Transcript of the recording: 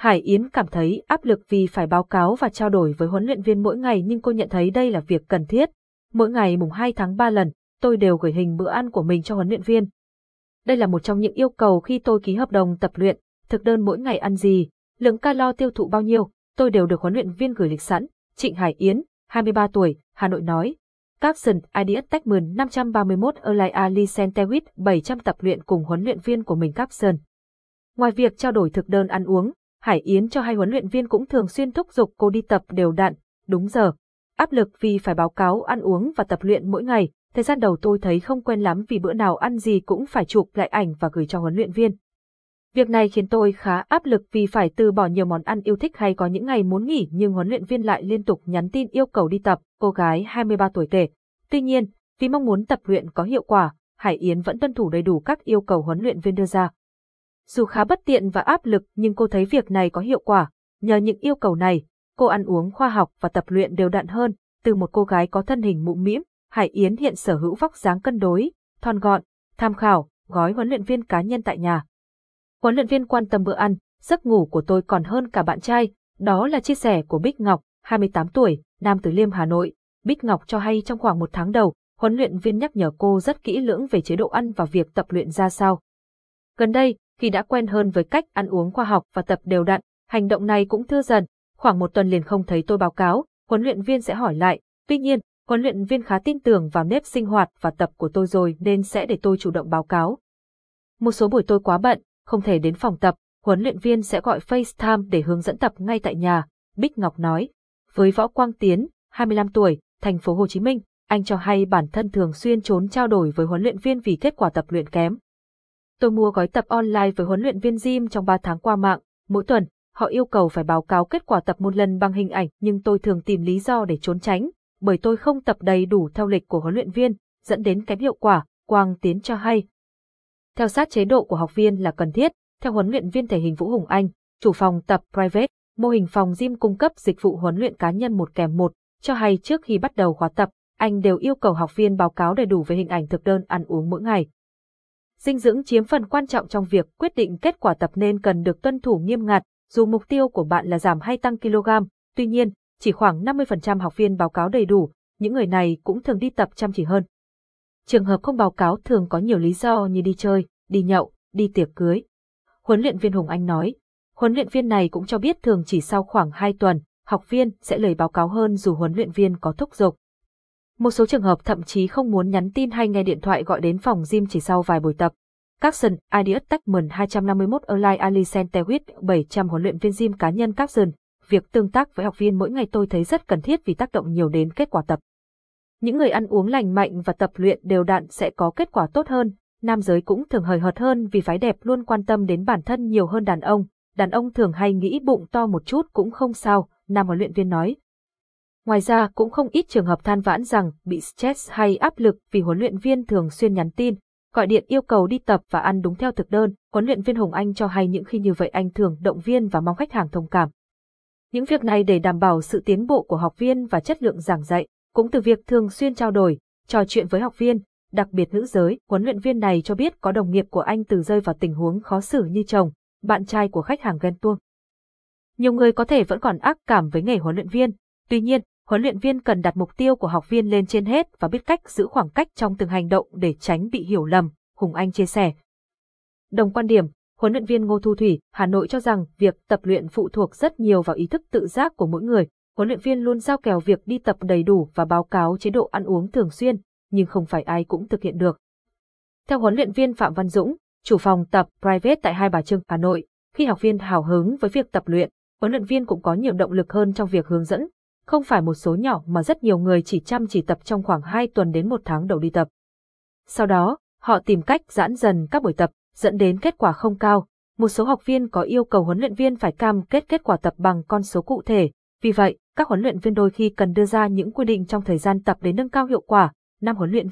Hải Yến cảm thấy áp lực vì phải báo cáo và trao đổi với huấn luyện viên mỗi ngày nhưng cô nhận thấy đây là việc cần thiết. Mỗi ngày mùng 2 tháng 3 lần, tôi đều gửi hình bữa ăn của mình cho huấn luyện viên. Đây là một trong những yêu cầu khi tôi ký hợp đồng tập luyện, thực đơn mỗi ngày ăn gì, lượng calo tiêu thụ bao nhiêu, tôi đều được huấn luyện viên gửi lịch sẵn. Trịnh Hải Yến, 23 tuổi, Hà Nội nói. Capson IDS Techman 531 Erlai Ali Centewit 700 tập luyện cùng huấn luyện viên của mình Capson. Ngoài việc trao đổi thực đơn ăn uống, Hải Yến cho hai huấn luyện viên cũng thường xuyên thúc giục cô đi tập đều đặn, đúng giờ. Áp lực vì phải báo cáo ăn uống và tập luyện mỗi ngày, thời gian đầu tôi thấy không quen lắm vì bữa nào ăn gì cũng phải chụp lại ảnh và gửi cho huấn luyện viên. Việc này khiến tôi khá áp lực vì phải từ bỏ nhiều món ăn yêu thích hay có những ngày muốn nghỉ nhưng huấn luyện viên lại liên tục nhắn tin yêu cầu đi tập, cô gái 23 tuổi kể. Tuy nhiên, vì mong muốn tập luyện có hiệu quả, Hải Yến vẫn tuân thủ đầy đủ các yêu cầu huấn luyện viên đưa ra. Dù khá bất tiện và áp lực nhưng cô thấy việc này có hiệu quả. Nhờ những yêu cầu này, cô ăn uống khoa học và tập luyện đều đặn hơn. Từ một cô gái có thân hình mũm mĩm, Hải Yến hiện sở hữu vóc dáng cân đối, thon gọn, tham khảo, gói huấn luyện viên cá nhân tại nhà. Huấn luyện viên quan tâm bữa ăn, giấc ngủ của tôi còn hơn cả bạn trai, đó là chia sẻ của Bích Ngọc, 28 tuổi, Nam Từ Liêm Hà Nội. Bích Ngọc cho hay trong khoảng một tháng đầu, huấn luyện viên nhắc nhở cô rất kỹ lưỡng về chế độ ăn và việc tập luyện ra sao. Gần đây, khi đã quen hơn với cách ăn uống khoa học và tập đều đặn, hành động này cũng thưa dần, khoảng một tuần liền không thấy tôi báo cáo, huấn luyện viên sẽ hỏi lại, tuy nhiên, huấn luyện viên khá tin tưởng vào nếp sinh hoạt và tập của tôi rồi nên sẽ để tôi chủ động báo cáo. Một số buổi tôi quá bận, không thể đến phòng tập, huấn luyện viên sẽ gọi FaceTime để hướng dẫn tập ngay tại nhà, Bích Ngọc nói. Với Võ Quang Tiến, 25 tuổi, thành phố Hồ Chí Minh, anh cho hay bản thân thường xuyên trốn trao đổi với huấn luyện viên vì kết quả tập luyện kém. Tôi mua gói tập online với huấn luyện viên gym trong 3 tháng qua mạng, mỗi tuần, họ yêu cầu phải báo cáo kết quả tập một lần bằng hình ảnh nhưng tôi thường tìm lý do để trốn tránh, bởi tôi không tập đầy đủ theo lịch của huấn luyện viên, dẫn đến kém hiệu quả, Quang Tiến cho hay. Theo sát chế độ của học viên là cần thiết, theo huấn luyện viên thể hình Vũ Hùng Anh, chủ phòng tập private, mô hình phòng gym cung cấp dịch vụ huấn luyện cá nhân một kèm một, cho hay trước khi bắt đầu khóa tập, anh đều yêu cầu học viên báo cáo đầy đủ về hình ảnh thực đơn ăn uống mỗi ngày. Dinh dưỡng chiếm phần quan trọng trong việc quyết định kết quả tập nên cần được tuân thủ nghiêm ngặt, dù mục tiêu của bạn là giảm hay tăng kg, tuy nhiên, chỉ khoảng 50% học viên báo cáo đầy đủ, những người này cũng thường đi tập chăm chỉ hơn. Trường hợp không báo cáo thường có nhiều lý do như đi chơi, đi nhậu, đi tiệc cưới. Huấn luyện viên Hùng Anh nói, huấn luyện viên này cũng cho biết thường chỉ sau khoảng 2 tuần, học viên sẽ lời báo cáo hơn dù huấn luyện viên có thúc giục. Một số trường hợp thậm chí không muốn nhắn tin hay nghe điện thoại gọi đến phòng gym chỉ sau vài buổi tập. Capson, Ideas Techman 251 Online, Ali Centewit 700 huấn luyện viên gym cá nhân Capson. Việc tương tác với học viên mỗi ngày tôi thấy rất cần thiết vì tác động nhiều đến kết quả tập. Những người ăn uống lành mạnh và tập luyện đều đặn sẽ có kết quả tốt hơn. Nam giới cũng thường hời hợt hơn vì phái đẹp luôn quan tâm đến bản thân nhiều hơn đàn ông. Đàn ông thường hay nghĩ bụng to một chút cũng không sao, nam huấn luyện viên nói. Ngoài ra cũng không ít trường hợp than vãn rằng bị stress hay áp lực vì huấn luyện viên thường xuyên nhắn tin, gọi điện yêu cầu đi tập và ăn đúng theo thực đơn. Huấn luyện viên Hồng Anh cho hay những khi như vậy anh thường động viên và mong khách hàng thông cảm. Những việc này để đảm bảo sự tiến bộ của học viên và chất lượng giảng dạy, cũng từ việc thường xuyên trao đổi, trò chuyện với học viên, đặc biệt nữ giới, huấn luyện viên này cho biết có đồng nghiệp của anh từ rơi vào tình huống khó xử như chồng, bạn trai của khách hàng ghen tuông. Nhiều người có thể vẫn còn ác cảm với nghề huấn luyện viên, tuy nhiên, huấn luyện viên cần đặt mục tiêu của học viên lên trên hết và biết cách giữ khoảng cách trong từng hành động để tránh bị hiểu lầm, Hùng Anh chia sẻ. Đồng quan điểm, huấn luyện viên Ngô Thu Thủy, Hà Nội cho rằng việc tập luyện phụ thuộc rất nhiều vào ý thức tự giác của mỗi người. Huấn luyện viên luôn giao kèo việc đi tập đầy đủ và báo cáo chế độ ăn uống thường xuyên, nhưng không phải ai cũng thực hiện được. Theo huấn luyện viên Phạm Văn Dũng, chủ phòng tập private tại Hai Bà Trưng, Hà Nội, khi học viên hào hứng với việc tập luyện, huấn luyện viên cũng có nhiều động lực hơn trong việc hướng dẫn, không phải một số nhỏ mà rất nhiều người chỉ chăm chỉ tập trong khoảng 2 tuần đến một tháng đầu đi tập. Sau đó, họ tìm cách giãn dần các buổi tập, dẫn đến kết quả không cao. Một số học viên có yêu cầu huấn luyện viên phải cam kết kết quả tập bằng con số cụ thể. Vì vậy, các huấn luyện viên đôi khi cần đưa ra những quy định trong thời gian tập để nâng cao hiệu quả. Năm huấn luyện